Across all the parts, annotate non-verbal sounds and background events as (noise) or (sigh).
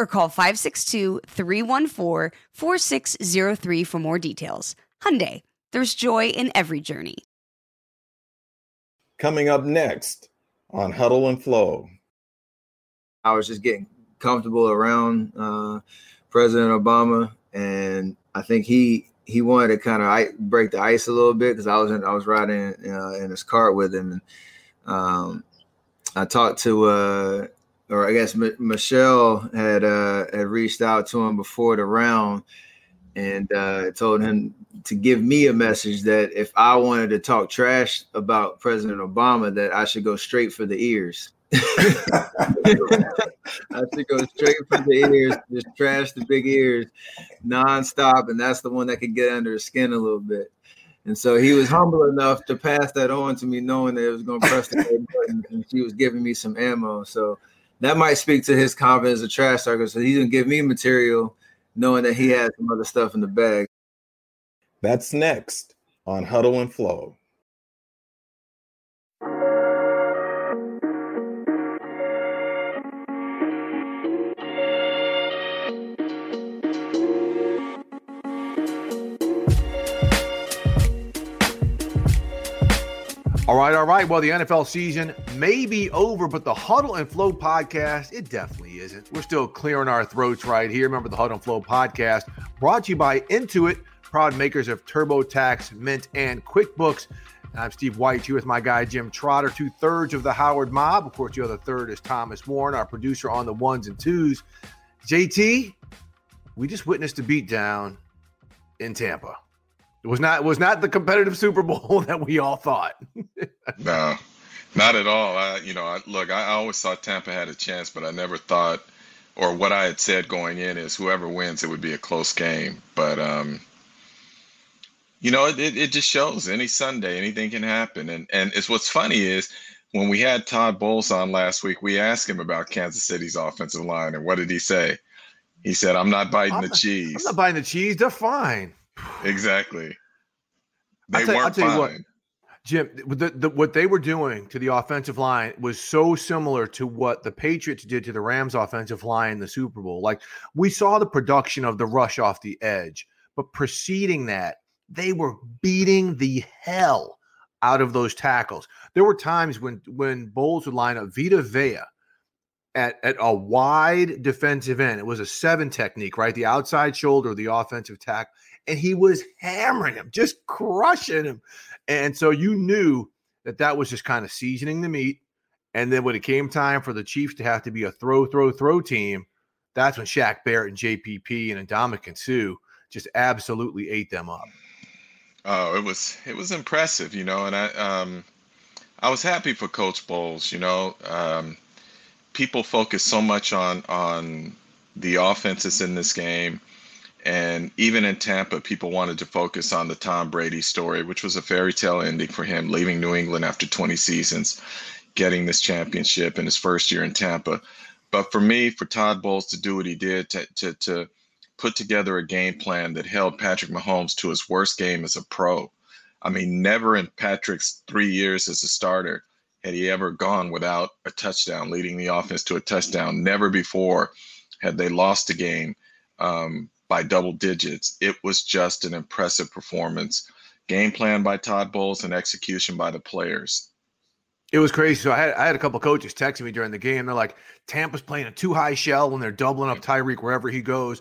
or call 562-314-4603 for more details. Hyundai, there's joy in every journey. Coming up next on Huddle and Flow. I was just getting comfortable around uh, President Obama, and I think he he wanted to kind of break the ice a little bit because I was in, I was riding uh, in his car with him, and um, I talked to uh, or I guess M- Michelle had uh, had reached out to him before the round and uh, told him to give me a message that if I wanted to talk trash about President Obama, that I should go straight for the ears. (laughs) I should go straight for the ears, just trash the big ears nonstop, and that's the one that could get under his skin a little bit. And so he was humble enough to pass that on to me, knowing that it was going to press the button, and she was giving me some ammo. So that might speak to his confidence of trash talker. So he didn't give me material knowing that he had some other stuff in the bag. That's next on Huddle and Flow. All right, all right. Well, the NFL season may be over, but the Huddle and Flow podcast, it definitely isn't. We're still clearing our throats right here. Remember the Huddle and Flow podcast brought to you by Intuit, proud makers of TurboTax, Mint, and QuickBooks. And I'm Steve White here with my guy Jim Trotter, two thirds of the Howard Mob. Of course, the other third is Thomas Warren, our producer on the ones and twos. JT, we just witnessed a beatdown in Tampa. It was not was not the competitive Super Bowl (laughs) that we all thought. (laughs) no, not at all. I, you know, I, look, I, I always thought Tampa had a chance, but I never thought, or what I had said going in is whoever wins, it would be a close game. But um, you know, it, it just shows any Sunday anything can happen. And and it's what's funny is when we had Todd Bowles on last week, we asked him about Kansas City's offensive line, and what did he say? He said, "I'm not biting I'm the not, cheese. I'm not biting the cheese. They're fine." Exactly. They tell, weren't I'll fine. you what, Jim, the, the, what they were doing to the offensive line was so similar to what the Patriots did to the Rams offensive line in the Super Bowl. Like we saw the production of the rush off the edge, but preceding that, they were beating the hell out of those tackles. There were times when when Bowles would line up Vita Vea at, at a wide defensive end. It was a seven technique, right? The outside shoulder, the offensive tackle and he was hammering him, just crushing him. And so you knew that that was just kind of seasoning the meat. And then when it came time for the Chiefs to have to be a throw, throw, throw team, that's when Shaq Barrett and JPP and Ndamukong Suh just absolutely ate them up. Oh, it was it was impressive, you know, and I um I was happy for Coach Bowles, you know. Um people focus so much on on the offenses in this game and even in Tampa, people wanted to focus on the Tom Brady story, which was a fairy tale ending for him, leaving New England after 20 seasons. getting this championship in his first year in Tampa. But for me, for Todd Bowles to do what he did, to, to, to put together a game plan that held Patrick Mahomes to his worst game as a pro. I mean, never in Patrick's three years as a starter had he ever gone without a touchdown, leading the offense to a touchdown. Never before had they lost a game um, by double digits. It was just an impressive performance. Game plan by Todd Bowles and execution by the players. It was crazy. So I had I had a couple coaches texting me during the game. They're like, Tampa's playing a too high shell when they're doubling up Tyreek wherever he goes.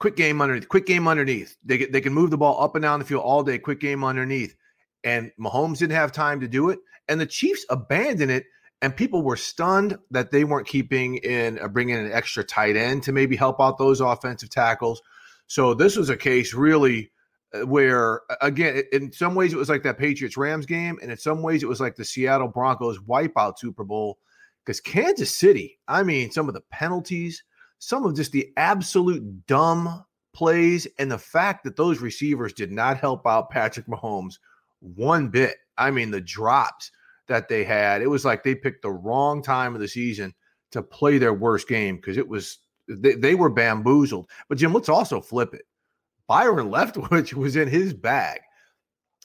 Quick game underneath. Quick game underneath. They get, they can move the ball up and down the field all day. Quick game underneath. And Mahomes didn't have time to do it. And the Chiefs abandoned it. And people were stunned that they weren't keeping in uh, bringing an extra tight end to maybe help out those offensive tackles. So this was a case really uh, where again in some ways it was like that Patriots Rams game and in some ways it was like the Seattle Broncos wipeout Super Bowl because Kansas City I mean some of the penalties some of just the absolute dumb plays and the fact that those receivers did not help out Patrick Mahomes one bit I mean the drops that they had it was like they picked the wrong time of the season to play their worst game because it was they, they were bamboozled but Jim let's also flip it Byron Leftwich (laughs) was in his bag.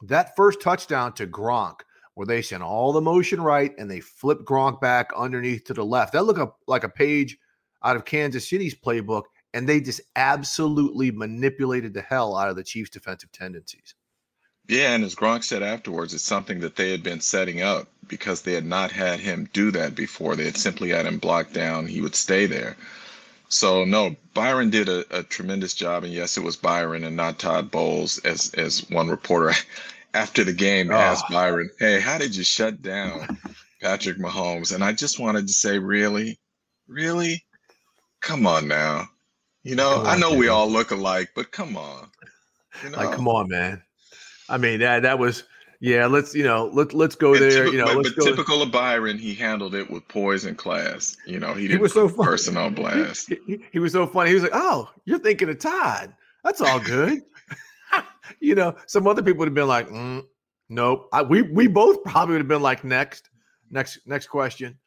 That first touchdown to Gronk, where they sent all the motion right and they flipped Gronk back underneath to the left. That looked like a page out of Kansas City's playbook, and they just absolutely manipulated the hell out of the Chiefs' defensive tendencies. Yeah, and as Gronk said afterwards, it's something that they had been setting up because they had not had him do that before. They had simply had him blocked down. He would stay there. So no, Byron did a, a, tremendous job, and yes, it was Byron and not Todd Bowles, as as one reporter (laughs) after the game oh. asked Byron, "Hey, how did you shut down Patrick Mahomes?" And I just wanted to say, really, really, come on now. You know, on, I know man. we all look alike, but come on. You know? Like, come on, man. I mean, that that was yeah, let's you know let let's go and there. you know, but, but typical of Byron, he handled it with poise and class. You know, he didn't he was so funny. person on blast. He, he, he, was so funny. He was like, "Oh, you're thinking of Todd? That's all good." (laughs) you know, some other people would have been like, mm, "Nope." I, we we both probably would have been like, "Next, next, next question."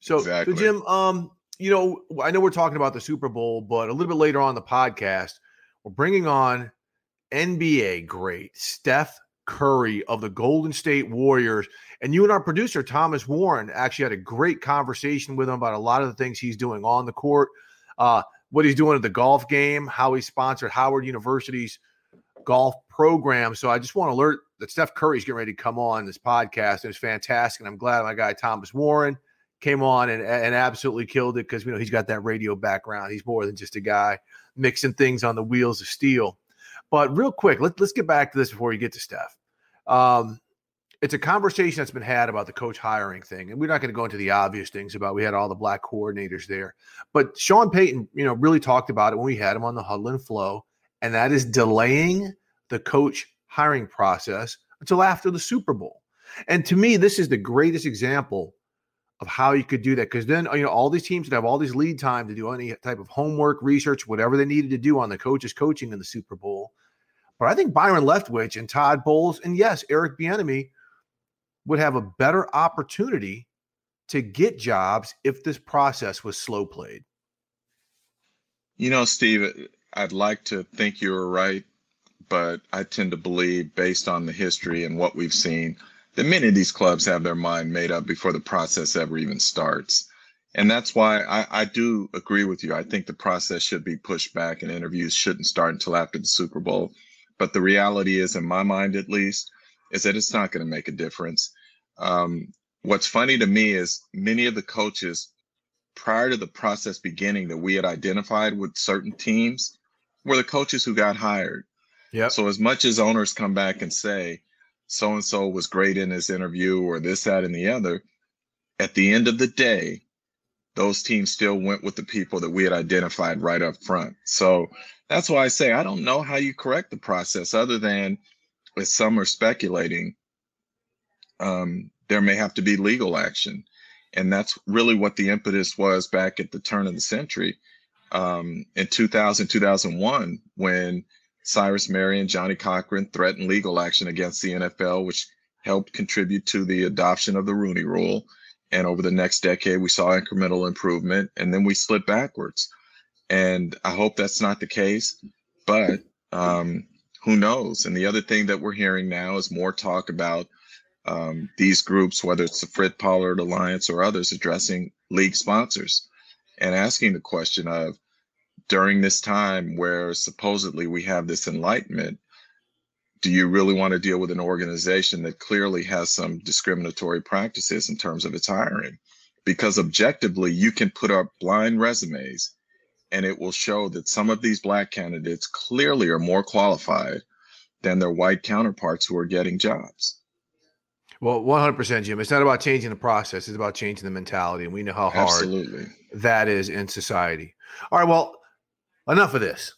So, exactly. so Jim, um, you know, I know we're talking about the Super Bowl, but a little bit later on the podcast, we're bringing on NBA great Steph Curry of the Golden State Warriors. And you and our producer, Thomas Warren, actually had a great conversation with him about a lot of the things he's doing on the court, uh, what he's doing at the golf game, how he sponsored Howard University's golf program. So I just want to alert that Steph Curry's getting ready to come on this podcast. It was fantastic. And I'm glad my guy, Thomas Warren, came on and, and absolutely killed it because, you know, he's got that radio background. He's more than just a guy mixing things on the wheels of steel. But real quick, let, let's get back to this before you get to Steph. Um, it's a conversation that's been had about the coach hiring thing, and we're not going to go into the obvious things about we had all the black coordinators there, but Sean Payton, you know, really talked about it when we had him on the Huddle and Flow, and that is delaying the coach hiring process until after the Super Bowl. And to me, this is the greatest example of how you could do that because then you know all these teams would have all these lead time to do any type of homework, research, whatever they needed to do on the coaches coaching in the Super Bowl. But I think Byron Leftwich and Todd Bowles, and yes, Eric Bieniemy would have a better opportunity to get jobs if this process was slow played. You know, Steve, I'd like to think you were right, but I tend to believe, based on the history and what we've seen, that many of these clubs have their mind made up before the process ever even starts. And that's why I, I do agree with you. I think the process should be pushed back and interviews shouldn't start until after the Super Bowl. But the reality is, in my mind at least, is that it's not going to make a difference. Um, what's funny to me is many of the coaches prior to the process beginning that we had identified with certain teams were the coaches who got hired. Yeah. So as much as owners come back and say so and so was great in his interview or this, that, and the other, at the end of the day, those teams still went with the people that we had identified right up front. So that's why I say I don't know how you correct the process other than, as some are speculating, um, there may have to be legal action. And that's really what the impetus was back at the turn of the century um, in 2000, 2001, when Cyrus Marion, Johnnie Cochran threatened legal action against the NFL, which helped contribute to the adoption of the Rooney Rule And over the next decade, we saw incremental improvement and then we slid backwards. And I hope that's not the case, but um, who knows? And the other thing that we're hearing now is more talk about um, these groups, whether it's the Fritz Pollard Alliance or others, addressing league sponsors and asking the question of during this time where supposedly we have this enlightenment, do you really want to deal with an organization that clearly has some discriminatory practices in terms of its hiring? Because objectively, you can put up blind resumes and it will show that some of these black candidates clearly are more qualified than their white counterparts who are getting jobs. Well, 100%, Jim. It's not about changing the process, it's about changing the mentality. And we know how hard Absolutely. that is in society. All right, well, enough of this.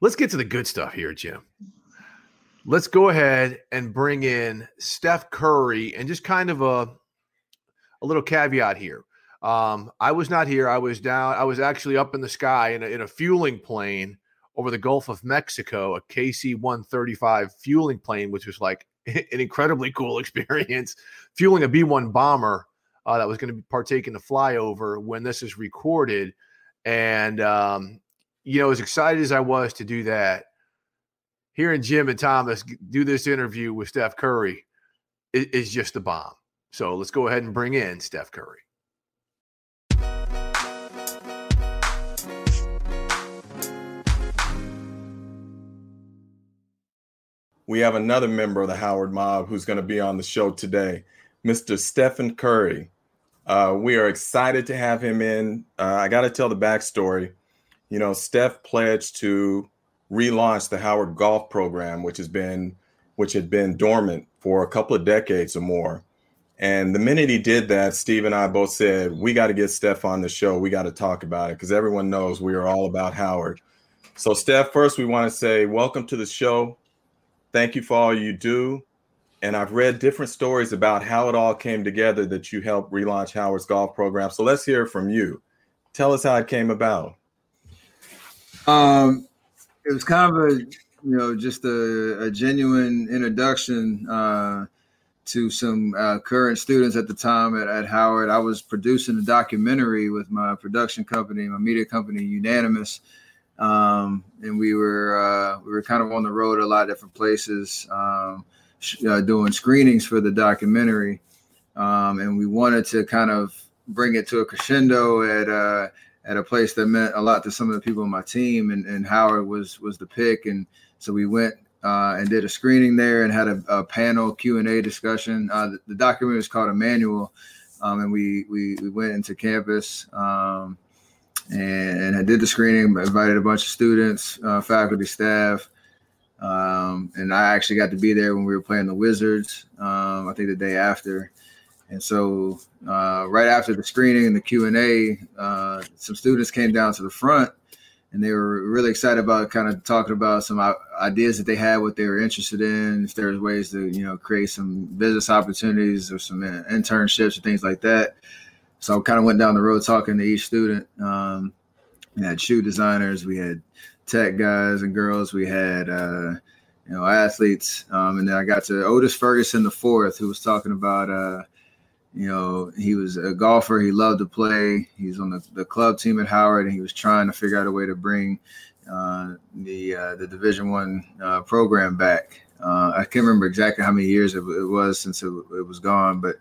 Let's get to the good stuff here, Jim. Let's go ahead and bring in Steph Curry and just kind of a, a little caveat here. Um, I was not here. I was down. I was actually up in the sky in a, in a fueling plane over the Gulf of Mexico, a KC 135 fueling plane, which was like (laughs) an incredibly cool (laughs) experience, fueling a B 1 bomber uh, that was going to partake in the flyover when this is recorded. And, um, you know, as excited as I was to do that, hearing Jim and Thomas do this interview with Steph Curry is, is just a bomb. So let's go ahead and bring in Steph Curry. We have another member of the Howard Mob who's going to be on the show today, Mr. Stephen Curry. Uh, we are excited to have him in. Uh, I got to tell the backstory. You know, Steph pledged to relaunch the Howard Golf Program, which has been which had been dormant for a couple of decades or more. And the minute he did that, Steve and I both said, We got to get Steph on the show. We got to talk about it because everyone knows we are all about Howard. So, Steph, first, we want to say welcome to the show. Thank you for all you do. And I've read different stories about how it all came together that you helped relaunch Howard's golf program. So let's hear from you. Tell us how it came about. Um, it was kind of a, you know, just a, a genuine introduction uh, to some uh, current students at the time at, at Howard. I was producing a documentary with my production company, my media company, Unanimous um, and we were uh, we were kind of on the road a lot of different places um, sh- uh, doing screenings for the documentary, um, and we wanted to kind of bring it to a crescendo at uh, at a place that meant a lot to some of the people on my team, and, and Howard was was the pick, and so we went uh, and did a screening there and had a, a panel Q and A discussion. Uh, the, the, documentary is called Emanuel, um, and we, we we went into campus. Um, and, and I did the screening. Invited a bunch of students, uh, faculty, staff, um, and I actually got to be there when we were playing the Wizards. Um, I think the day after, and so uh, right after the screening and the Q and A, uh, some students came down to the front, and they were really excited about kind of talking about some ideas that they had, what they were interested in, if there was ways to you know create some business opportunities or some internships or things like that. So I kind of went down the road talking to each student. Um, we had shoe designers, we had tech guys and girls, we had uh, you know athletes, um, and then I got to Otis Ferguson the fourth, who was talking about uh, you know he was a golfer, he loved to play, he's on the, the club team at Howard, and he was trying to figure out a way to bring uh, the uh, the Division One uh, program back. Uh, I can't remember exactly how many years it, was since it, it was gone, but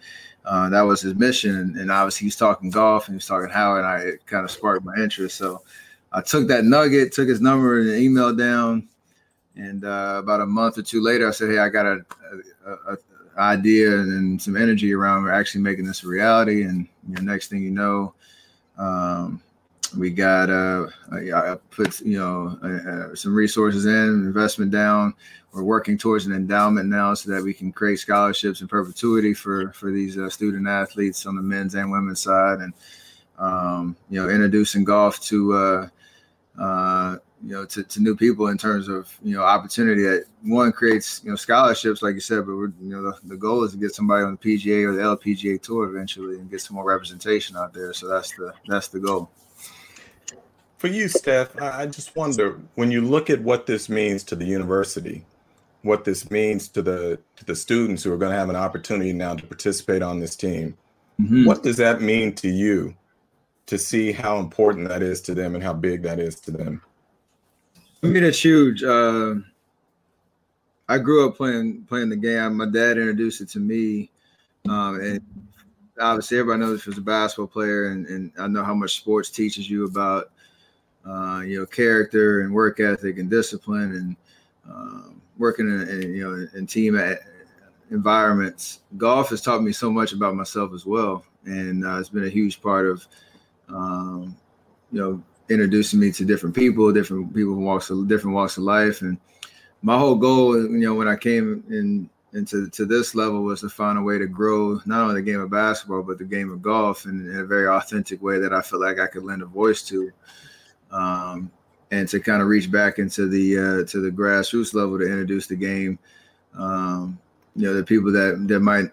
uh, that was his mission. And, obviously, he's talking golf and he's talking how, and I it kind of sparked my interest. So I took that nugget, took his number and an email down. And uh, about a month or two later, I said, "Hey, I got a, a, a idea and some energy around actually making this a reality." And you know, next thing you know, um, we got uh, I put you know uh, uh, some resources in, investment down. We're working towards an endowment now so that we can create scholarships in perpetuity for for these uh, student athletes on the men's and women's side, and um, you know introducing golf to uh, uh, you know to, to new people in terms of you know opportunity that one creates you know scholarships like you said, but you know the, the goal is to get somebody on the PGA or the LPGA tour eventually and get some more representation out there. So that's the that's the goal for you, Steph, I just wonder when you look at what this means to the university, what this means to the to the students who are going to have an opportunity now to participate on this team. Mm-hmm. What does that mean to you to see how important that is to them and how big that is to them? I mean, it's huge. Uh, I grew up playing playing the game. My dad introduced it to me, um, and obviously everybody knows he was a basketball player, and, and I know how much sports teaches you about uh, you know character and work ethic and discipline and um, working in, in, you know in team environments. Golf has taught me so much about myself as well, and uh, it's been a huge part of um, you know introducing me to different people, different people who walks of different walks of life, and my whole goal, you know, when I came in into to this level was to find a way to grow not only the game of basketball but the game of golf in, in a very authentic way that I feel like I could lend a voice to, um, and to kind of reach back into the uh, to the grassroots level to introduce the game. Um, you know, the people that that might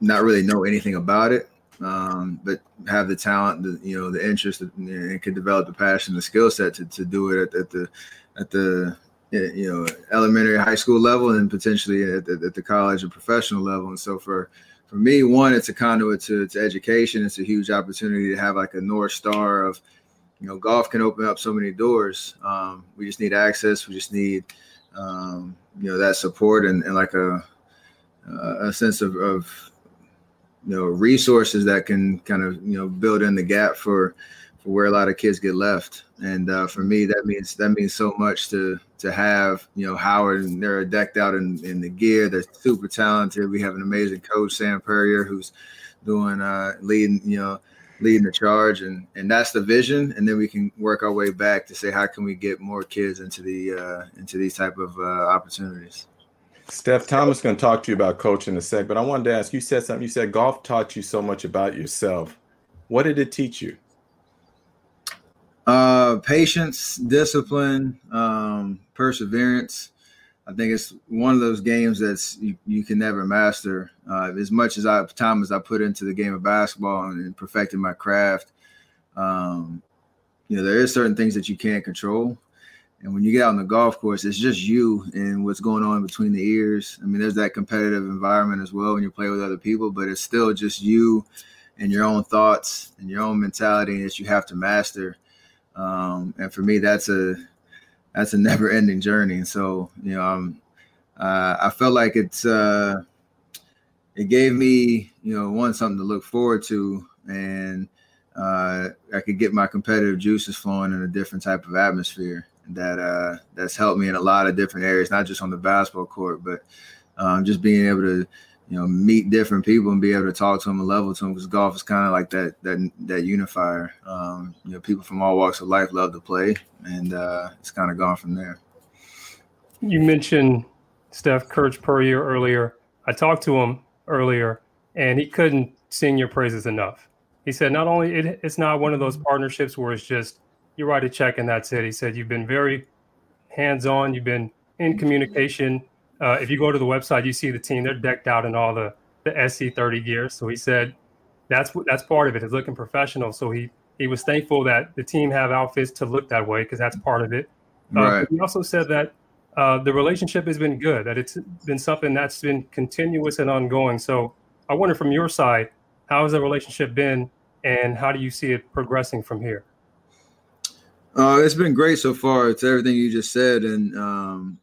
not really know anything about it, um, but have the talent, the you know, the interest, and can develop the passion, the skill set to, to do it at, at the at the you know elementary high school level and potentially at the, at the college and professional level and so for for me one it's a conduit to, to education it's a huge opportunity to have like a north star of you know golf can open up so many doors um, we just need access we just need um, you know that support and, and like a a sense of, of you know resources that can kind of you know build in the gap for for where a lot of kids get left. And uh, for me, that means that means so much to to have you know Howard and they're decked out in, in the gear. They're super talented. We have an amazing coach Sam Puryear, who's doing uh, leading you know leading the charge and and that's the vision. And then we can work our way back to say how can we get more kids into the uh, into these type of uh, opportunities? Steph thomas going to talk to you about coaching in a sec but i wanted to ask you said something you said golf taught you so much about yourself. What did it teach you? Uh, patience, discipline, um, perseverance. I think it's one of those games that's you, you can never master. Uh, as much as I time as I put into the game of basketball and, and perfecting my craft, um, you know there is certain things that you can't control. And when you get out on the golf course, it's just you and what's going on between the ears. I mean, there's that competitive environment as well when you play with other people, but it's still just you and your own thoughts and your own mentality that you have to master. Um, and for me, that's a that's a never ending journey. And so, you know, um, uh, I felt like it's uh, it gave me, you know, one something to look forward to, and uh, I could get my competitive juices flowing in a different type of atmosphere that uh, that's helped me in a lot of different areas, not just on the basketball court, but um, just being able to you know meet different people and be able to talk to them and level to them because golf is kind of like that that that unifier. Um, you know people from all walks of life love to play and uh, it's kind of gone from there. You mentioned steph Coach Puryear earlier. I talked to him earlier and he couldn't sing your praises enough. He said not only it, it's not one of those partnerships where it's just you write a check and that's it. He said you've been very hands-on you've been in communication uh, if you go to the website, you see the team; they're decked out in all the the SC30 gear. So he said that's that's part of it. Is looking professional. So he he was thankful that the team have outfits to look that way because that's part of it. Uh, right. He also said that uh, the relationship has been good. That it's been something that's been continuous and ongoing. So I wonder from your side, how has the relationship been, and how do you see it progressing from here? Uh, it's been great so far. It's everything you just said, and um,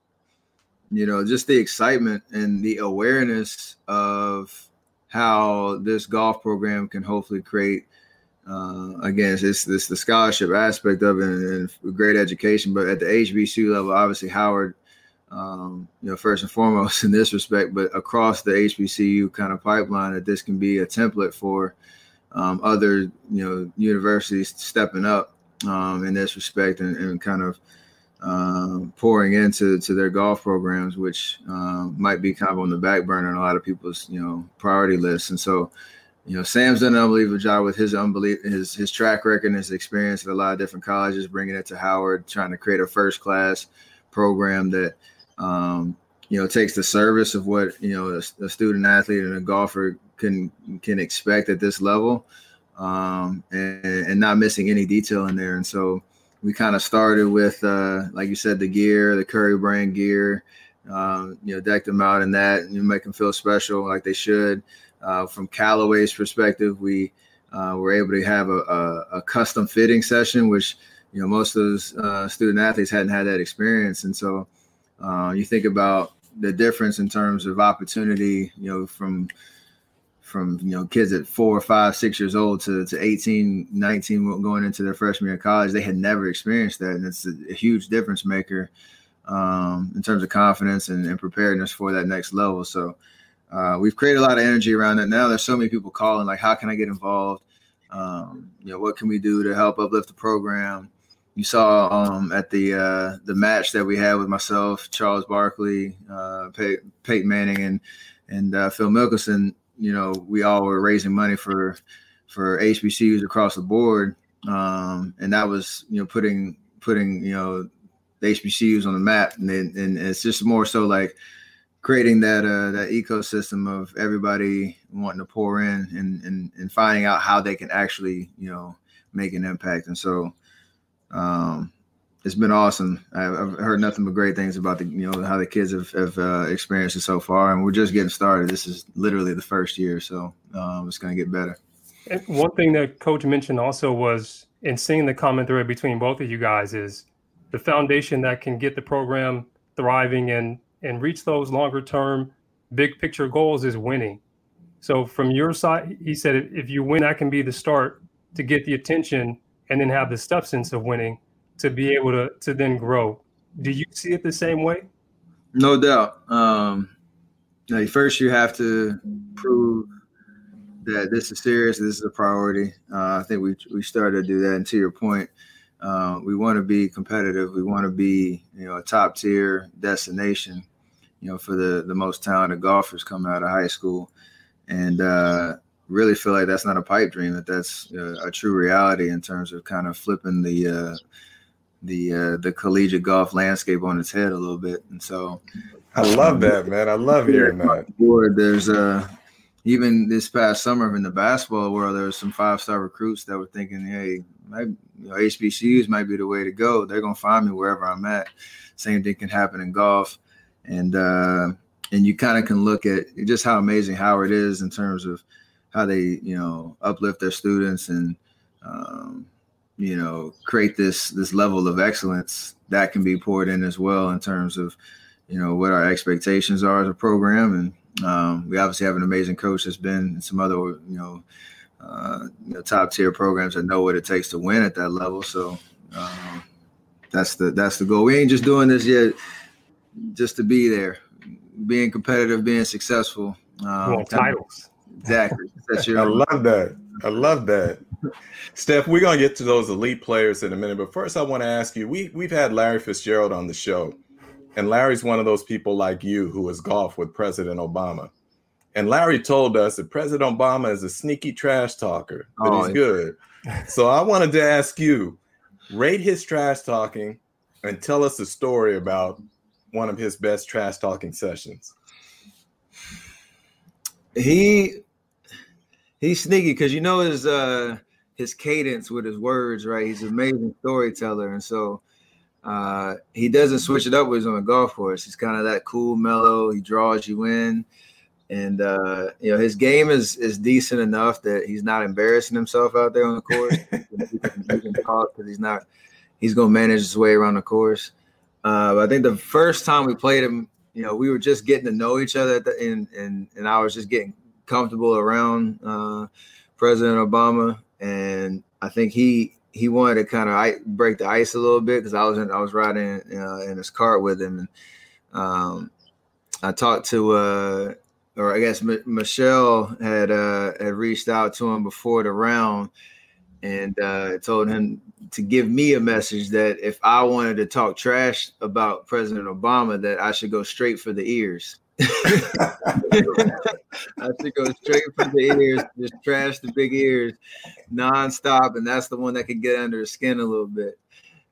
you know, just the excitement and the awareness of how this golf program can hopefully create. Uh, again, it's, it's the scholarship aspect of it and, great education, but at the HBCU level, obviously Howard, um, you know, first and foremost (laughs) in this respect, but across the HBCU kind of pipeline, that this can be a template for um, other, you know, universities stepping up um, in this respect and, and kind of um, pouring into to their golf programs, which um, might be kind of on the back burner in a lot of people's you know priority lists. And so, you know, Sam's done an unbelievable job with his unbelievable his his track record and his experience at a lot of different colleges, bringing it to Howard, trying to create a first class program that um, you know takes the service of what you know a, a, student athlete and a golfer can can expect at this level, um, and, and not missing any detail in there. And so we kind of started with, uh, like you said, the gear, the Curry brand gear. Um, you know, decked them out in that, and you make them feel special like they should. Uh, from Callaway's perspective, we uh, were able to have a, a, a, custom fitting session, which you know most of those uh, student athletes hadn't had that experience, and so uh, you think about the difference in terms of opportunity, you know, from from you know kids at four, five, six years old to, to 18, 19 going into their freshman year of college, they had never experienced that, and it's a, a huge difference maker um, in terms of confidence and, and, preparedness for that next level. So uh, we've created a lot of energy around it. Now there's so many people calling, like, how can I get involved? Um, you know, what can we do to help uplift the program? You saw um, at the uh, the match that we had with myself, Charles Barkley, uh, Pey- Peyton Manning, and and uh, Phil Mickelson. You know, we all were raising money for for HBCUs across the board, um, and that was you know putting putting you know the HBCUs on the map, and, then, and it's just more so like creating that uh, that ecosystem of everybody wanting to pour in and, and and finding out how they can actually you know make an impact. And so um, it's been awesome. I've, heard nothing but great things about the you know how the kids have, have uh, experienced it so far, and we're just getting started. This is literally the first year, so um, it's going to get better. And one thing that Coach mentioned also was in seeing the common thread between both of you guys is the foundation that can get the program thriving and and reach those longer term big picture goals is winning. So from your side, he said if you win, that can be the start to get the attention and then have the substance of winning to be able to to then grow. Do you see it the same way? No doubt. Um, like first, you have to prove that this is serious. This is a priority. Uh, I think we we started to do that. And to your point, uh, we want to be competitive. We want to be, you know, a top tier destination, you know, for the the most talented golfers coming out of high school, and uh, really feel like that's not a pipe dream. That that's uh, a true reality in terms of kind of flipping the uh, the uh, the collegiate golf landscape on its head a little bit. And so, I love that, man. I love hearing that. There's a even this past summer in the basketball world, there was some five star recruits that were thinking, hey, maybe, you know, HBCUs might be the way to go. They're gonna find me wherever I'm at. Same thing can happen in golf, and uh, and you kind of can look at just how amazing Howard is in terms of how they you know uplift their students and um, you know create this this level of excellence that can be poured in as well in terms of you know what our expectations are as a program and um, we obviously have an amazing coach that's been in some other, you know, uh, you know, top tier programs that know what it takes to win at that level. So um, that's the that's the goal. We ain't just doing this yet just to be there, being competitive, being successful. Um, titles. Exactly. (laughs) That's your I love that. I love that. Steph, we're gonna get to those elite players in a minute, but first I want to ask you. We we've had Larry Fitzgerald on the show, and Larry's one of those people like you who has golfed with President Obama. And Larry told us that President Obama is a sneaky trash talker, but oh, he's good. so I wanted to ask you, rate his trash talking and tell us a story about one of his best trash talking sessions. He he's sneaky because you know his uh his cadence with his words, right? He's an amazing storyteller. And so uh, he doesn't switch it up when he's on the golf course. He's kind of that cool, mellow. He draws you in, and uh, you know his game is is decent enough that he's not embarrassing himself out there on the course. (laughs) he can, talk because he's not. He's gonna manage his way around the course. Uh, I think the first time we played him, you know, we were just getting to know each other, the, and and and I was just getting comfortable around uh, President Obama, and I think he he wanted to kind of break the ice a little bit because I was in, I was riding uh, in his cart with him, and um, I talked to, uh, or I guess M- Michelle had uh, had reached out to him before the round, and uh, told him to give me a message that if I wanted to talk trash about President Obama, that I should go straight for the ears. (laughs) I should go straight for the ears, just trash the big ears nonstop, and that's the one that could get under his skin a little bit.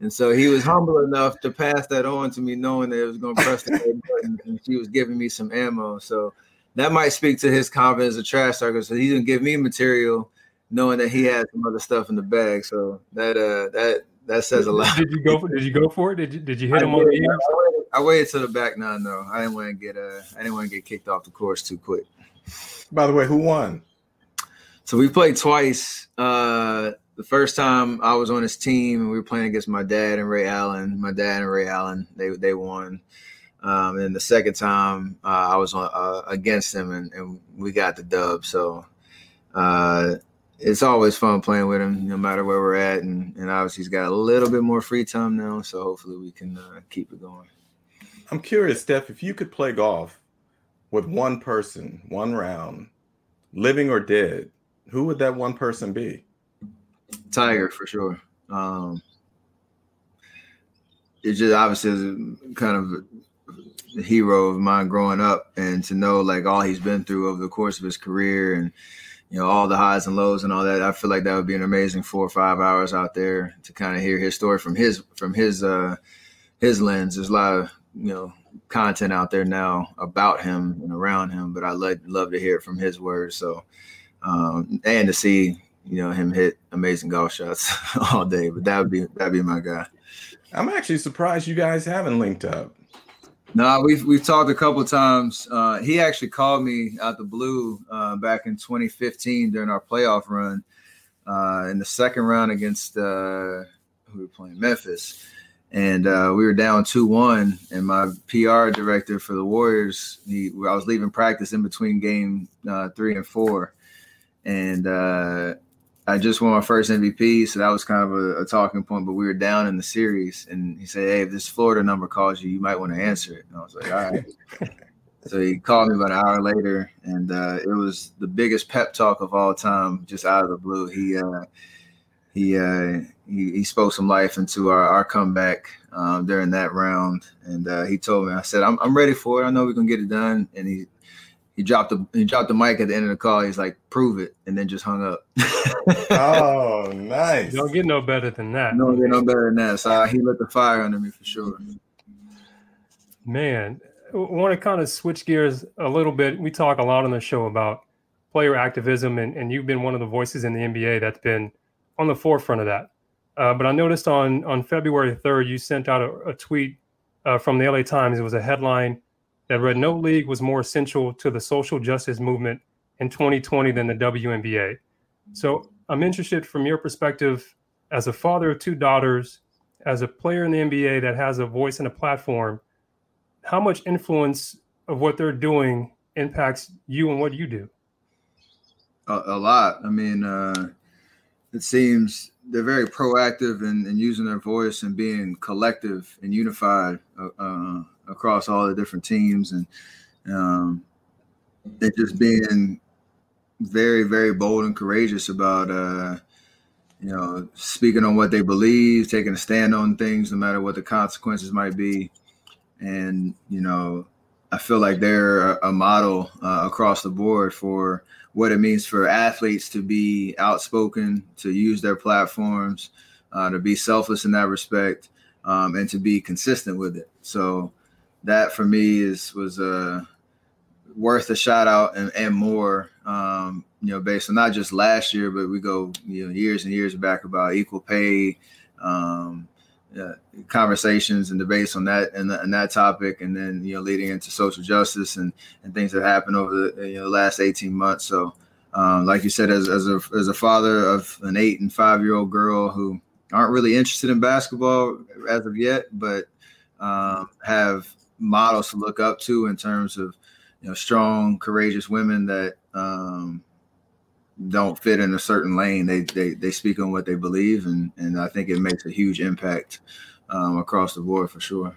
And so he was humble enough to pass that on to me, knowing that it was going to press the button, and she was giving me some ammo. So that might speak to his confidence as a trash talker. So he didn't give me material, knowing that he had some other stuff in the bag. So that uh that that says a lot. Did you go for? Did you go for it? Did you Did you hit I him did, on the ears? I waited to the back nine though. I didn't want to get uh I didn't want to get kicked off the course too quick. By the way, who won? So we played twice. Uh, the first time I was on his team and we were playing against my dad and Ray Allen. My dad and Ray Allen, they they won. Um, and the second time uh, I was on uh, against him and, and, we got the dub. So uh, it's always fun playing with him, no matter where we're at. And, and obviously he's got a little bit more free time now, so hopefully we can uh, keep it going. I'm curious, Steph, if you could play golf with one person, one round, living or dead, who would that one person be? Tiger for sure. Um, it just obviously is kind of a hero of mine growing up, and to know like all he's been through over the course of his career, and you know all the highs and lows and all that. I feel like that would be an amazing four or five hours out there to kind of hear his story from his from his uh his lens. There's a lot of you know content out there now about him and around him, but I love love to hear it from his words. So um, and to see you know him hit amazing golf shots (laughs) all day. But that would be that'd be my guy. I'm actually surprised you guys haven't linked up. No, we've we've talked a couple times. Uh, he actually called me out the blue uh, back in 2015 during our playoff run uh, in the second round against uh, who we were playing Memphis, and uh, we were down two one. And my PR director for the Warriors, he I was leaving practice in between game uh, three and four, and uh, I just won my first MVP, so that was kind of a, a, talking point. But we were down in the series, and he said, "Hey, if this Florida number calls you, you might want to answer it." And I was like, "All right." (laughs) so he called me about an hour later, and uh, it was the biggest pep talk of all time, just out of the blue. He uh, he, uh, he, he spoke some life into our, our comeback um, during that round, and uh, he told me, "I said I'm I'm ready for it. I know we can get it done." And he he dropped the he dropped the mic at the end of the call. He's like, "Prove it," and then just hung up. (laughs) oh, nice! Don't get no better than that. No, get no better than that. So uh, he lit the fire under me for sure. Man, I want to kind of switch gears a little bit. We talk a lot on the show about player activism, and, and you've been one of the voices in the NBA that's been on the forefront of that. Uh, but I noticed on on February 3rd, you sent out a, a tweet uh, from the LA Times. It was a headline that read no league was more essential to the social justice movement in 2020 than the WNBA. So I'm interested from your perspective as a father of two daughters, as a player in the NBA that has a voice and a platform, how much influence of what they're doing impacts you and what you do? A, a lot. I mean, uh, it seems they're very proactive in, in, using their voice and being collective and unified uh, uh across all the different teams. And um, it just being very very bold and courageous about uh, you know speaking on what they believe taking a stand on things no matter what the consequences might be. And you know i feel like they're a, a model uh, across the board for what it means for athletes to be outspoken to use their platforms uh, to be selfless in that respect um, and to be consistent with it so that for me is was uh, worth a shout out and, and more. Um, you know, based on not just last year, but we go you know years and years back about equal pay. Um, uh, conversations and debates on that and, and, that topic, and then you know leading into social justice and and things that happened over the you know last eighteen months. So, um, like you said, as as a as a father of an eight and five year old girl who aren't really interested in basketball as of yet, but um, have models to look up to in terms of you know strong, courageous women that um, don't fit in a certain lane. They they they speak on what they believe, and and I think it makes a huge impact um, across the board for sure.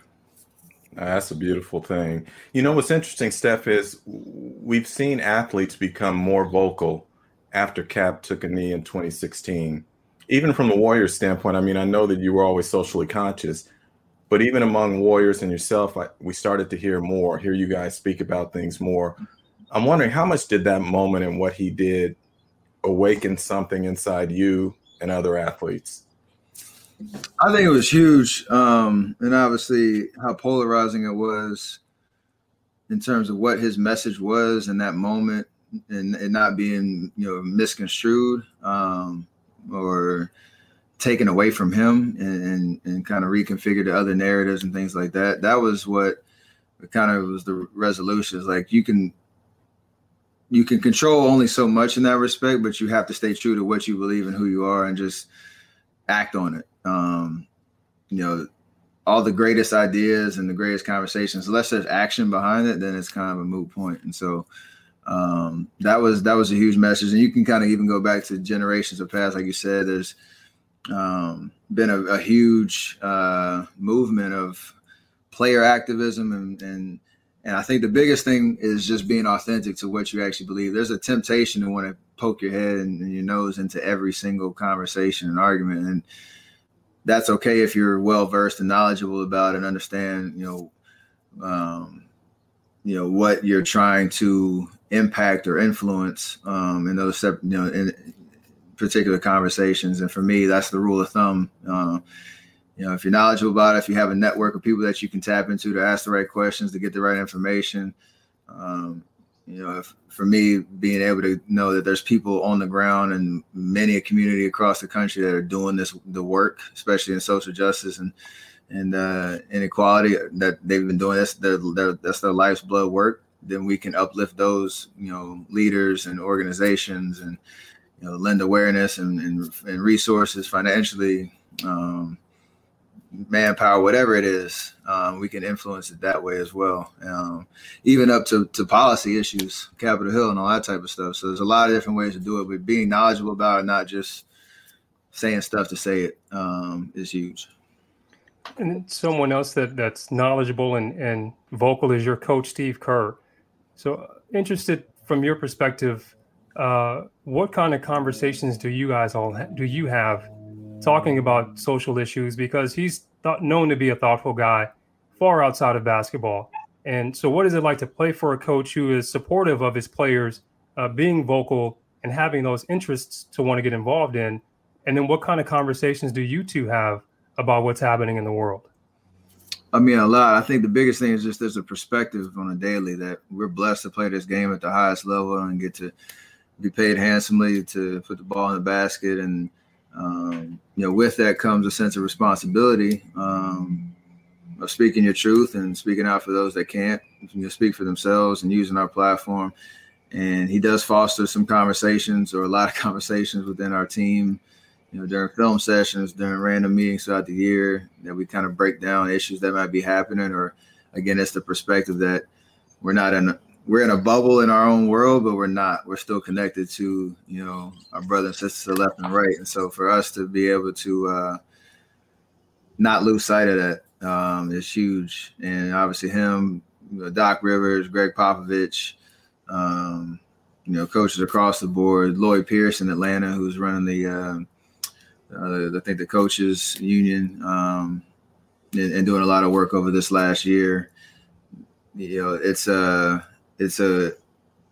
That's a beautiful thing. You know what's interesting, Steph, is we've seen athletes become more vocal after Kap took a knee in 2016. Even from the Warriors standpoint, I mean, I know that you were always socially conscious, but even among warriors and yourself, I, we started to hear more, hear you guys speak about things more. I'm wondering how much did that moment and what he did awaken something inside you and other athletes? I think it was huge, um, and obviously how polarizing it was in terms of what his message was in that moment, and, and not being you know misconstrued um, or taken away from him and, and, and kind of reconfigured the other narratives and things like that. That was what kind of was the resolution. Is like you can you can control only so much in that respect, but you have to stay true to what you believe and who you are, and just act on it. Um, you know, all the greatest ideas and the greatest conversations, unless there's action behind it, then it's kind of a moot point. And so um, that was that was a huge message. And you can kind of even go back to generations of past, like you said. There's um, been a, a huge uh, movement of player activism and, and and I think the biggest thing is just being authentic to what you actually believe. There's a temptation to want to poke your head and, your nose into every single conversation and argument, and that's okay if you're well versed and knowledgeable about and understand, you know, um, you know what you're trying to impact or influence um, in those, you know, in particular conversations. And for me, that's the rule of thumb. Uh, you know, if you're knowledgeable about it, if you have a network of people that you can tap into to ask the right questions, to get the right information, um, you know, if, for me, being able to know that there's people on the ground and many a community across the country that are doing this the work, especially in social justice and and uh, inequality, that they've been doing this, their, their, that's their life's blood work. Then we can uplift those, you know, leaders and organizations, and you know, lend awareness and and, and resources financially. Um, manpower, whatever it is, um, we can influence it that way as well. Um, even up to, to policy issues, Capitol Hill and all that type of stuff. So there's a lot of different ways to do it, but being knowledgeable about it, not just saying stuff to say it, um, is huge. And someone else that that's knowledgeable and, and vocal is your coach, Steve Kerr. So uh, interested from your perspective, uh, what kind of conversations do you guys all ha- do you have talking about social issues because he's known to be a thoughtful guy far outside of basketball. And so, what is it like to play for a coach who is supportive of his players, uh, being vocal and having those interests to want to get involved in? And then, what kind of conversations do you two have about what's happening in the world? I mean, a lot. I think the biggest thing is just there's a perspective on a daily that we're blessed to play this game at the highest level and get to be paid handsomely to put the ball in the basket and um, you know, with that comes a sense of responsibility um, of speaking your truth and speaking out for those that can't you know, speak for themselves and using our platform. And he does foster some conversations or a lot of (laughs) conversations within our team, you know, during film sessions, during random meetings throughout the year that we kind of break down issues that might be happening. Or again, it's the perspective that we're not in we're in a bubble in our own world, but we're not. We're still connected to you know our brothers and sisters left and right, and so for us to be able to uh, not lose sight of that um, is huge. And obviously, him, you know, Doc Rivers, Gregg Popovich, um, you know, coaches across the board, Lloyd Pierce in Atlanta, who's running the, uh, uh, I think the coaches union, um, and, and, doing a lot of work over this last year. You know, it's a uh, it's a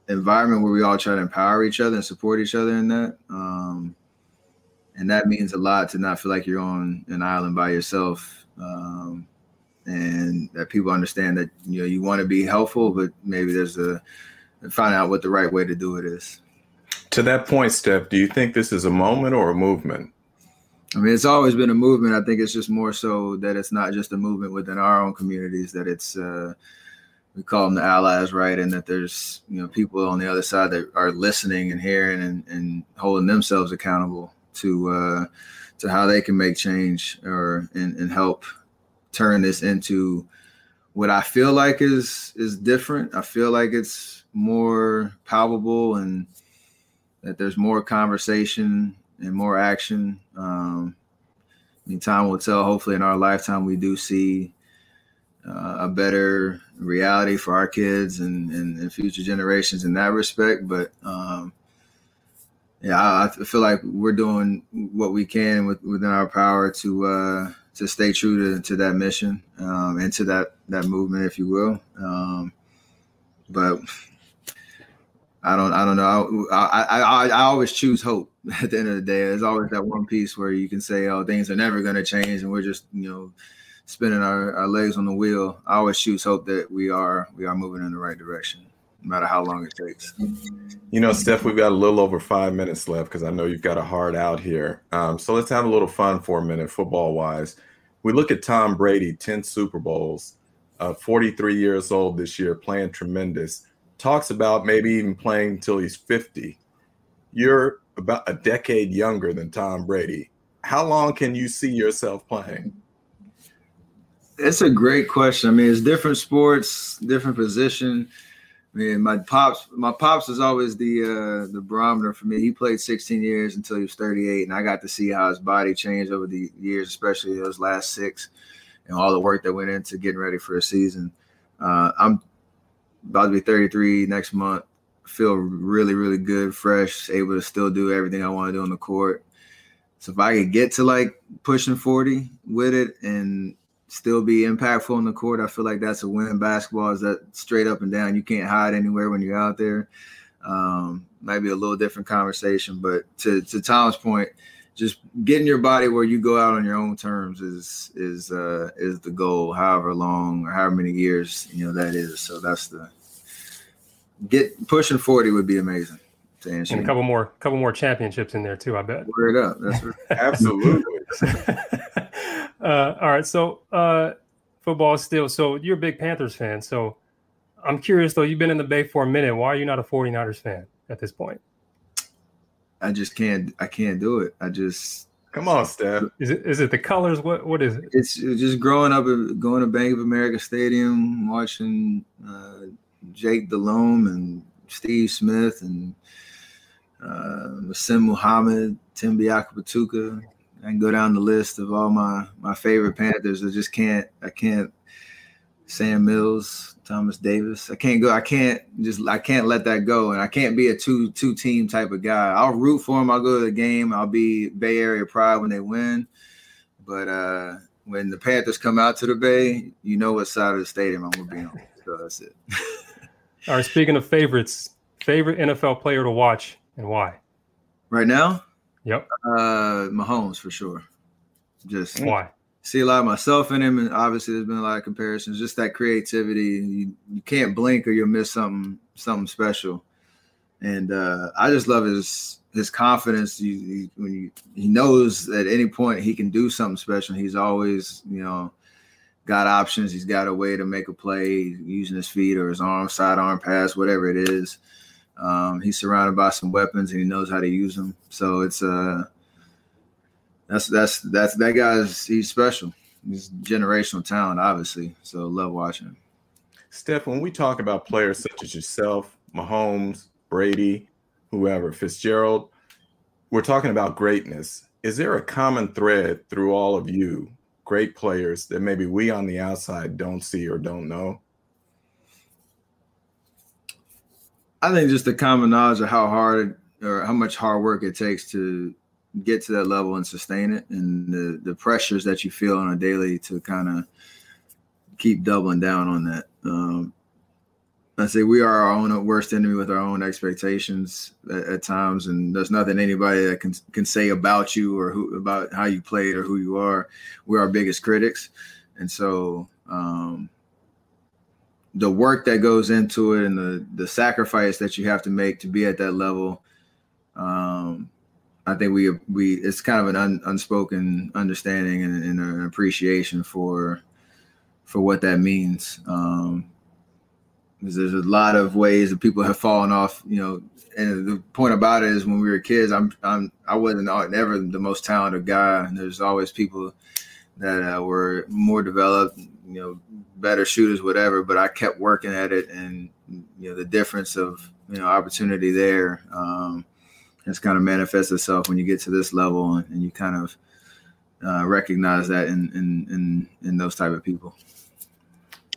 environment where we all try to empower each other and support each other in that. Um, and that means a lot to not feel like you're on an island by yourself. Um, and that people understand that you know you want to be helpful, but maybe there's a find out what the right way to do it is. To that point, Steph, do you think this is a moment or a movement? I mean, it's always been a movement. I think it's just more so that it's not just a movement within our own communities, that it's uh, we call them the allies, right? And that there's you know people on the other side that are listening and hearing and, and holding themselves accountable to uh, to how they can make change or and, and help turn this into what I feel like is is different. I feel like it's more palpable and that there's more conversation and more action. Um, I mean, time will tell. Hopefully, in our lifetime, we do see uh, a better reality for our kids and, and, and, future generations in that respect. But um, yeah, I, I, feel like we're doing what we can with, within our power to uh, to stay true to, to that mission um, and to that that movement, if you will. Um, but I don't I don't know. I, I, I I always choose hope. (laughs) At the end of the day, there's always that one piece where you can say, "Oh, things are never going to change," and we're just you know spinning our, our legs on the wheel. I always choose hope that we are we are moving in the right direction, no matter how long it takes. You know, Steph, we've got a little over five minutes left because I know you've got a hard out here. Um, so let's have a little fun for a minute, football wise. We look at Tom Brady, 10 Super Bowls, uh, 43 years old this year, playing tremendous. talks about maybe even playing until he's 50. You're about a decade younger than Tom Brady. How long can you see yourself playing? It's a great question. I mean, it's different sports, different position. I mean, my pops, my pops was always the uh, the barometer for me. He played 16 years until he was 38, and I got to see how his body changed over the years, especially those last six, and all the work that went into getting ready for a season. Uh, I'm about to be 33 next month. Feel really, really good, fresh, able to still do everything I want to do on the court. So if I could get to like pushing 40 with it and still be impactful on the court, I feel like that's a win in basketball. Is that straight up and down? You can't hide anywhere when you're out there. Um, might be a little different conversation, but to to Tom's point, just getting your body where you go out on your own terms is is uh, is the goal. However long or however many years you know that is. So that's the get pushing forty would be amazing. To answer And a you. couple more, couple more championships in there too. I bet. Word up. That's right. (laughs) Absolutely. (laughs) uh, all right. So uh, football still. So you're a big Panthers fan. So I'm curious though. You've been in the Bay for a minute. Why are you not a 49ers fan at this point? I just can't. I can't do it. I just. Come on, Steph. Is it is it the colors? What what is it? It's it's just growing up, going to Bank of America Stadium, watching uh, Jake Delhomme and Steve Smith and uh, Muhsin Muhammad, Tim Biakabatuka. I can go down the list of all my my favorite Panthers. I just can't. I can't. Sam Mills, Thomas Davis. I can't go. I can't just. I can't let that go, and I can't be a two two team type of guy. I'll root for them. I'll go to the game. I'll be Bay Area pride when they win. But uh when the Panthers come out to the Bay, you know what side of the stadium I'm gonna be on. (laughs) So that's it. All right. Speaking of favorites, favorite NFL player to watch and why? right now, Yep. uh Mahomes for sure. Just Why? see a lot of myself in him, and obviously there's been a lot of comparisons. Just that creativity, you, you can't blink or you'll miss something something special. And uh, I just love his his confidence. He, he, when you, he knows at any point he can do something special. He's always you know got options. He's got a way to make a play using his feet or his arm, sidearm pass, whatever it is. Um, he's surrounded by some weapons and he knows how to use them. So it's uh that's that's that's that guy's he's special. He's generational talent, obviously. So love watching him. Steph, when we talk about players such as yourself, Mahomes, Brady, whoever, Fitzgerald, we're talking about greatness. Is there a common thread through all of you, great players, that maybe we on the outside don't see or don't know? I think just the common knowledge of how hard or how much hard work it takes to get to that level and sustain it, and the the pressures that you feel on a daily to kind of keep doubling down on that. Um, I say we are our own worst enemy with our own expectations at, at times, and there's nothing anybody that can can say about you or who about how you played or who you are. We're our biggest critics, and so um, the work that goes into it and the the sacrifice that you have to make to be at that level. Um, I think we we it's kind of an un, unspoken understanding and, and an appreciation for for what that means. Um, because there's a lot of ways that people have fallen off, you know. And the point about it is, when we were kids, I'm I'm I wasn't never the most talented guy. And there's always people that uh, were more developed, you know, better shooters, whatever. But I kept working at it, and you know, the difference of you know opportunity there um, has kind of manifests itself when you get to this level, and, and you kind of uh, recognize that in, in in in those type of people.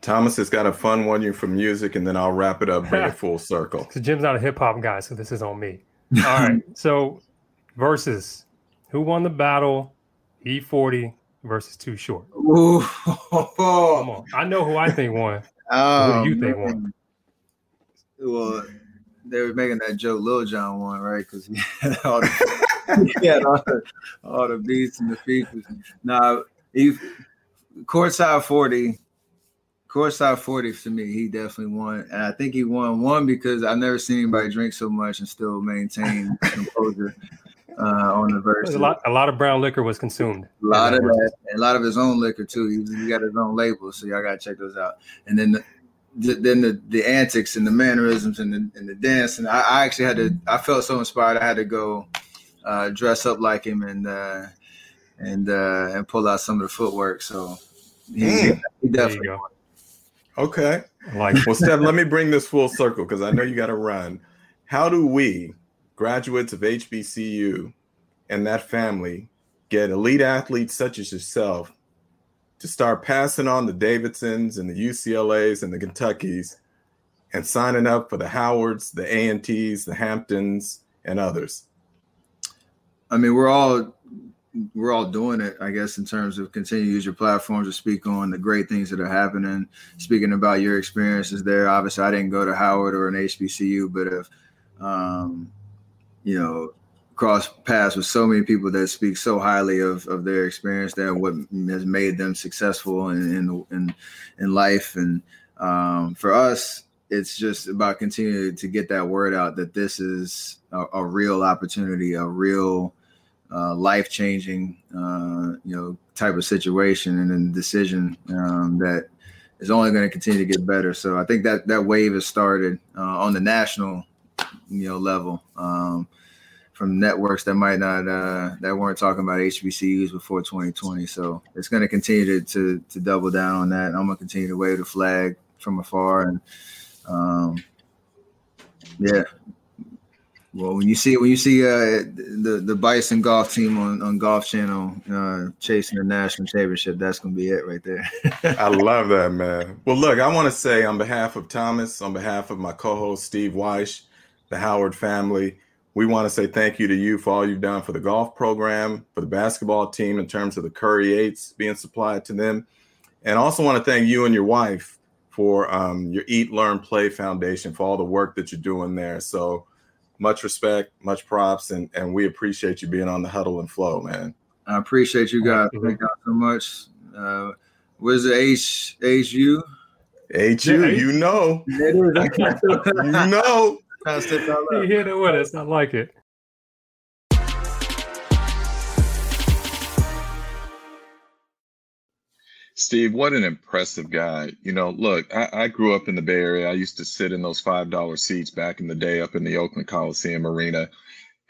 Thomas has got a fun one you from music, and then I'll wrap it up, bring it (laughs) full circle. So Jim's not a hip hop guy, so this is on me. (laughs) All right. So versus who won the battle? E40 versus Too Short. Ooh. Come on. I know who I think won. Um, (laughs) Who do you think won? Well, they were making that joke Lil Jon won, right? Because he (laughs) had all the, he had all the, all the beats and the features. Now, he courtside 40, courtside 40 to me, he definitely won. And I think he won one because I've never seen anybody drink so much and still maintain (laughs) composure uh, on the verse. A lot, a lot of brown liquor was consumed. A lot in of verse. that, a lot of his own liquor too. He, he got his own label, so y'all gotta check those out. And then the, then the the antics and the mannerisms and the, and the dance and I, I, actually had to I felt so inspired I had to go uh, dress up like him and uh, and uh, and pull out some of the footwork. So he, mm. he definitely. Okay. Like well, Steph, let me bring this full circle because I know you got to run. How do we, graduates of HBCU, and that family, get elite athletes such as yourself to start passing on the Davidsons and the UCLA's and the Kentuckys and signing up for the Howards, the A&Ts, the Hamptons, and others? I mean, we're all we're all doing it, I guess, in terms of continue to use your platform to speak on the great things that are happening. Speaking about your experiences there, obviously, I didn't go to Howard or an HBCU, but if um, you know cross paths with so many people that speak so highly of, of their experience and what has made them successful in in in, in life. And um, for us, it's just about continuing to get that word out that this is a, a real opportunity, a real uh, life changing, uh, you know, type of situation and then decision um, that is only going to continue to get better. So I think that that wave has started uh, on the national, you know, level. Um, from networks that might not uh, that weren't talking about HBCUs before 2020. So it's going to continue to, to, double down on that. I'm going to continue to wave the flag from afar and um, yeah. Well, when you see when you see uh, the the Bison golf team on, on Golf Channel uh, chasing the national championship, that's gonna be it right there. (laughs) I love that, man. Well, look, I want to say on behalf of Thomas, on behalf of my co-host Steve Wyche, the Howard family, we want to say thank you to you for all you've done for the golf program, for the basketball team in terms of the Curry Eights being supplied to them. And also want to thank you and your wife for um, your Eat, Learn, Play Foundation for all the work that you're doing there. So much respect, much props, and, and we appreciate you being on the huddle and flow, man. I appreciate you guys. Thank you so much. Uh, where's the H H U? H U, you know. (laughs) you know. He hit it with us. I like it. Steve, what an impressive guy. You know, look, I, I, grew up in the Bay Area. I used to sit in those $5 seats back in the day up in the Oakland Coliseum Arena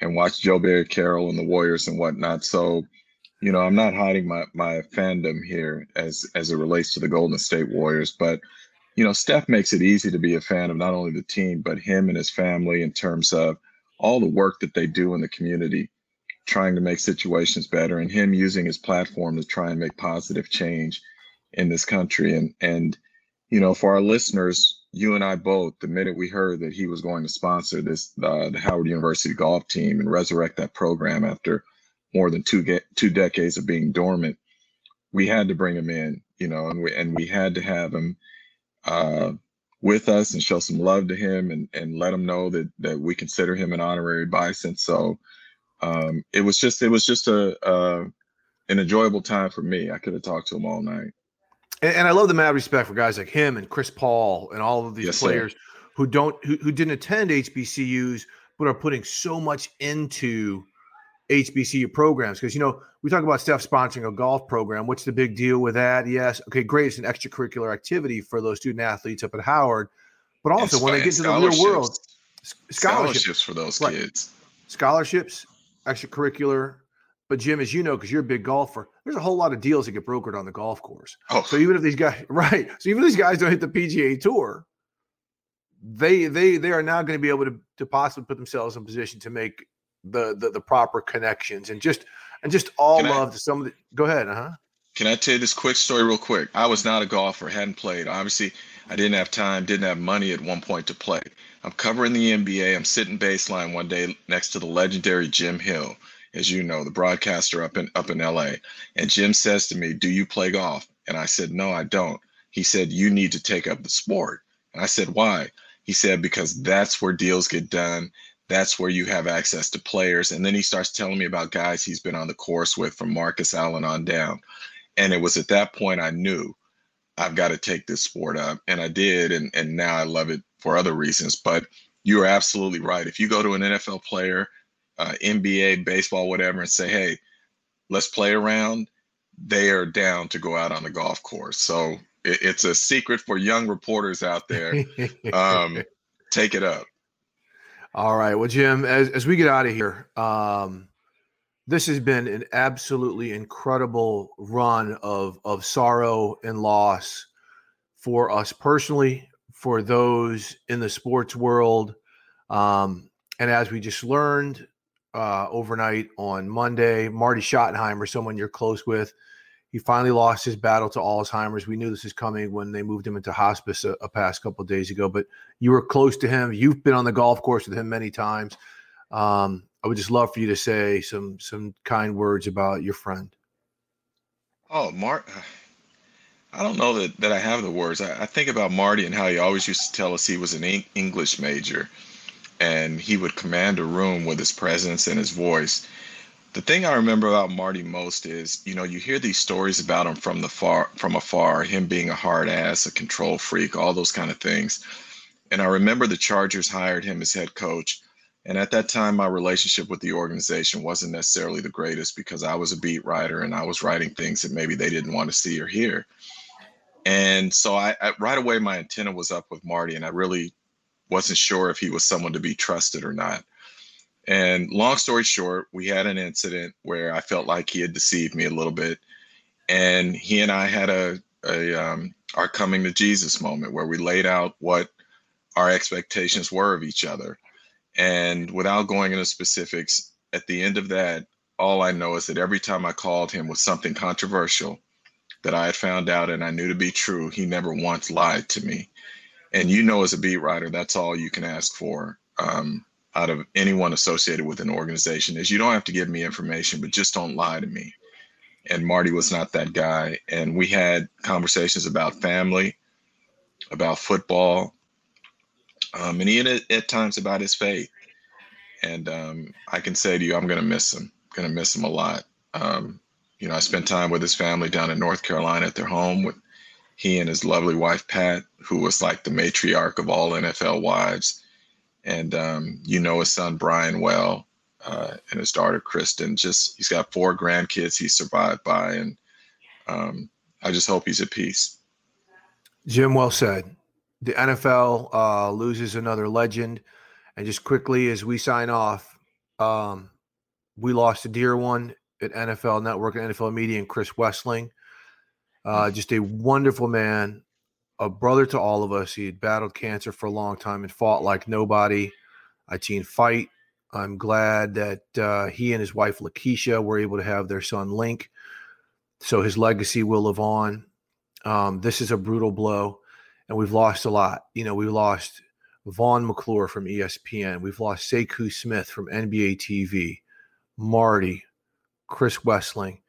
and watch Joe Barry Carroll and the Warriors and whatnot. So, you know, I'm not hiding my, my fandom here as as it relates to the Golden State Warriors, but you know, Steph makes it easy to be a fan of not only the team, but him and his family in terms of all the work that they do in the community, trying to make situations better, and him using his platform to try and make positive change in this country. And and you know, for our listeners, you and I both, the minute we heard that he was going to sponsor this uh, the Howard University golf team and resurrect that program after more than two get, two decades of being dormant, we had to bring him in, you know, and we and we had to have him uh, with us and show some love to him and, and let him know that that we consider him an honorary bison. So um, it was just it was just a, a an enjoyable time for me. I could have talked to him all night. And, and, I love the mad respect for guys like him and Chris Paul and all of these yes, players sir. who don't who, who didn't attend HBCUs but are putting so much into HBCU programs because you know we talk about Steph sponsoring a golf program. What's the big deal with that? Yes, okay, great. It's an extracurricular activity for those student athletes up at Howard, but also when they get to the real world, scholarships, scholarships for those right. kids, scholarships, extracurricular. But Jim, as you know, because you're a big golfer, there's a whole lot of deals that get brokered on the golf course. Oh. So even if these guys, (laughs) right? So even if these guys don't hit the PGA Tour, they they they are now going to be able to to possibly put themselves in position to make the the, the proper connections and just and just all Can love I, to some of the go ahead uh-huh can I tell you this quick story real quick? I was not a golfer, hadn't played. Obviously, I didn't have time, didn't have money at one point to play. I'm covering the NBA. I'm sitting baseline one day next to the legendary Jim Hill, as you know, the broadcaster up in up in LA. And Jim says to me, "Do you play golf?" And I said, "No, I don't." He said, "You need to take up the sport." And I said, "Why?" He said, "Because that's where deals get done that's where you have access to players. And then he starts telling me about guys he's been on the course with from Marcus Allen on down. And it was at that point I knew I've got to take this sport up. And I did. And, and now I love it for other reasons. But you are absolutely right. If you go to an NFL player, uh, NBA, baseball, whatever, and say, hey, let's play around, they are down to go out on the golf course. So it, it's a secret for young reporters out there. (laughs) Um, take it up. All right. Well, Jim, as, as we get out of here, um, this has been an absolutely incredible run of of sorrow and loss for us personally, for those in the sports world, um, and as we just learned uh, overnight on Monday, Marty Schottenheimer, someone you're close with, he finally lost his battle to Alzheimer's. We knew this was coming when they moved him into hospice a, a past couple days ago. But you were close to him. You've been on the golf course with him many times. Um, I would just love for you to say some some kind words about your friend. Oh, Mark. I don't know that, that I have the words. I, I, think about Marty and how he always used to tell us he was an English major and he would command a room with his presence and his voice the thing I remember about Marty most is, you know, you hear these stories about him from the far from afar, him being a hard ass, a control freak, all those kind of things. And I remember the Chargers hired him as head coach. And at that time, my relationship with the organization wasn't necessarily the greatest because I was a beat writer and I was writing things that maybe they didn't want to see or hear. And so I, I right away my antenna was up with Marty, and I really wasn't sure if he was someone to be trusted or not. And long story short, we had an incident where I felt like he had deceived me a little bit, and he and I had a, a um, our coming to Jesus moment where we laid out what our expectations were of each other. And without going into specifics, at the end of that, all I know is that every time I called him with something controversial that I had found out and I knew to be true, he never once lied to me. And you know, as a beat writer, that's all you can ask for. Um, out of anyone associated with an organization is you don't have to give me information, but just don't lie to me. And Marty was not that guy. And we had conversations about family, about football, um, and even at, at, times about his faith. And um, I can say to you, I'm going to miss him. Going to miss him a lot. Um, you know, I spent time with his family down in North Carolina at their home with he and his lovely wife Pat, who was like the matriarch of all NFL wives and um, you know his son Brian well, uh, and his daughter Kristen. Just he's got four grandkids he's survived by, and um, I just hope he's at peace. Jim, well said. The NFL uh, loses another legend, and just quickly as we sign off, um, we lost a dear one at NFL Network and NFL Media, and Chris Wesseling. Uh, just a wonderful man, a brother to all of us. He had battled cancer for a long time and fought like nobody. I seen fight. I'm glad that uh, he and his wife Lakeisha were able to have their son Link, so his legacy will live on. Um, this is a brutal blow, and we've lost a lot. You know, we lost Vaughn McClure from ESPN. We've lost Sekou Smith from NBA TV, Marty, Chris Wesseling,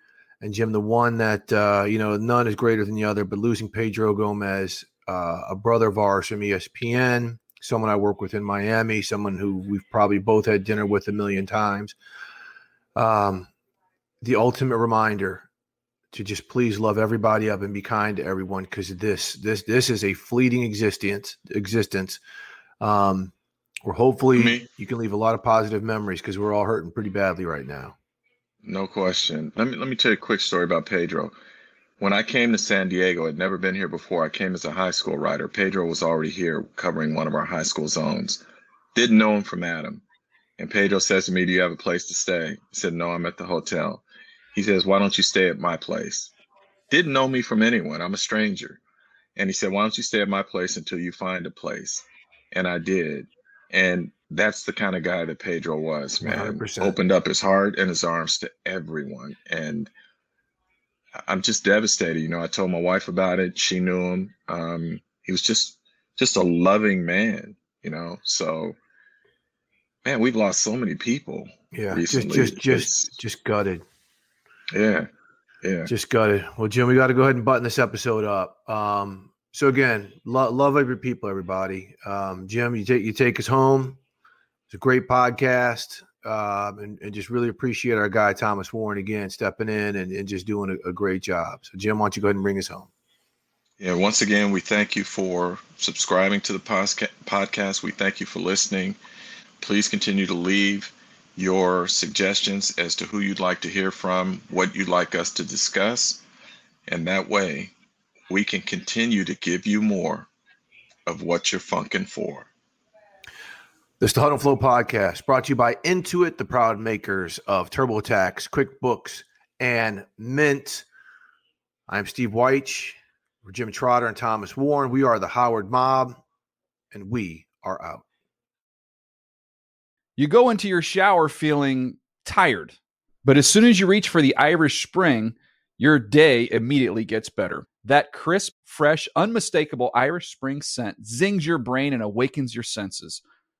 and Jim, the one that uh, you know none is greater than the other, but losing Pedro Gomez, uh, a brother of ours from ESPN, someone I work with in Miami, someone who we've probably both had dinner with a million times. Um, the ultimate reminder to just please love everybody up and be kind to everyone because this this this is a fleeting existence existence. Um, where hopefully you can leave a lot of positive memories because we're all hurting pretty badly right now. No question. Let me let me tell you a quick story about Pedro. When I came to San Diego, I'd never been here before. I came as a high school writer. Pedro was already here covering one of our high school zones. Didn't know him from Adam. And Pedro says to me, Do you have a place to stay? I said, No, I'm at the hotel. He says, Why don't you stay at my place? Didn't know me from anyone. I'm a stranger. And he said, Why don't you stay at my place until you find a place? And I did. And that's the kind of guy that Pedro was, man. 100%. Opened up his heart and his arms to everyone. And I'm just devastated. You know, I told my wife about it. She knew him. Um, he was just just a loving man, you know. So man, we've lost so many people. Yeah, recently. just just just it's, just gutted. Yeah. Yeah. Just gutted. Well, Jim, we got to go ahead and button this episode up. Um, so again, lo- love every people, everybody. Um, Jim, you take you take us home. It's a great podcast. Um, and, and, just really appreciate our guy Thomas Warren again stepping in and, and just doing a, a, great job. So, Jim, why don't you go ahead and bring us home? Yeah, once again, we thank you for subscribing to the podcast. We thank you for listening. Please continue to leave your suggestions as to who you'd like to hear from, what you'd like us to discuss. And that way, we can continue to give you more of what you're funking for. This is the Huddle Flow podcast brought to you by Intuit, the proud makers of TurboTax, QuickBooks, and Mint. I'm Steve. We're Jim Trotter and Thomas Warren. We are the Howard Mob, and we are out. You go into your shower feeling tired, but as soon as you reach for the Irish Spring, your day immediately gets better. That crisp, fresh, unmistakable Irish Spring scent zings your brain and awakens your senses.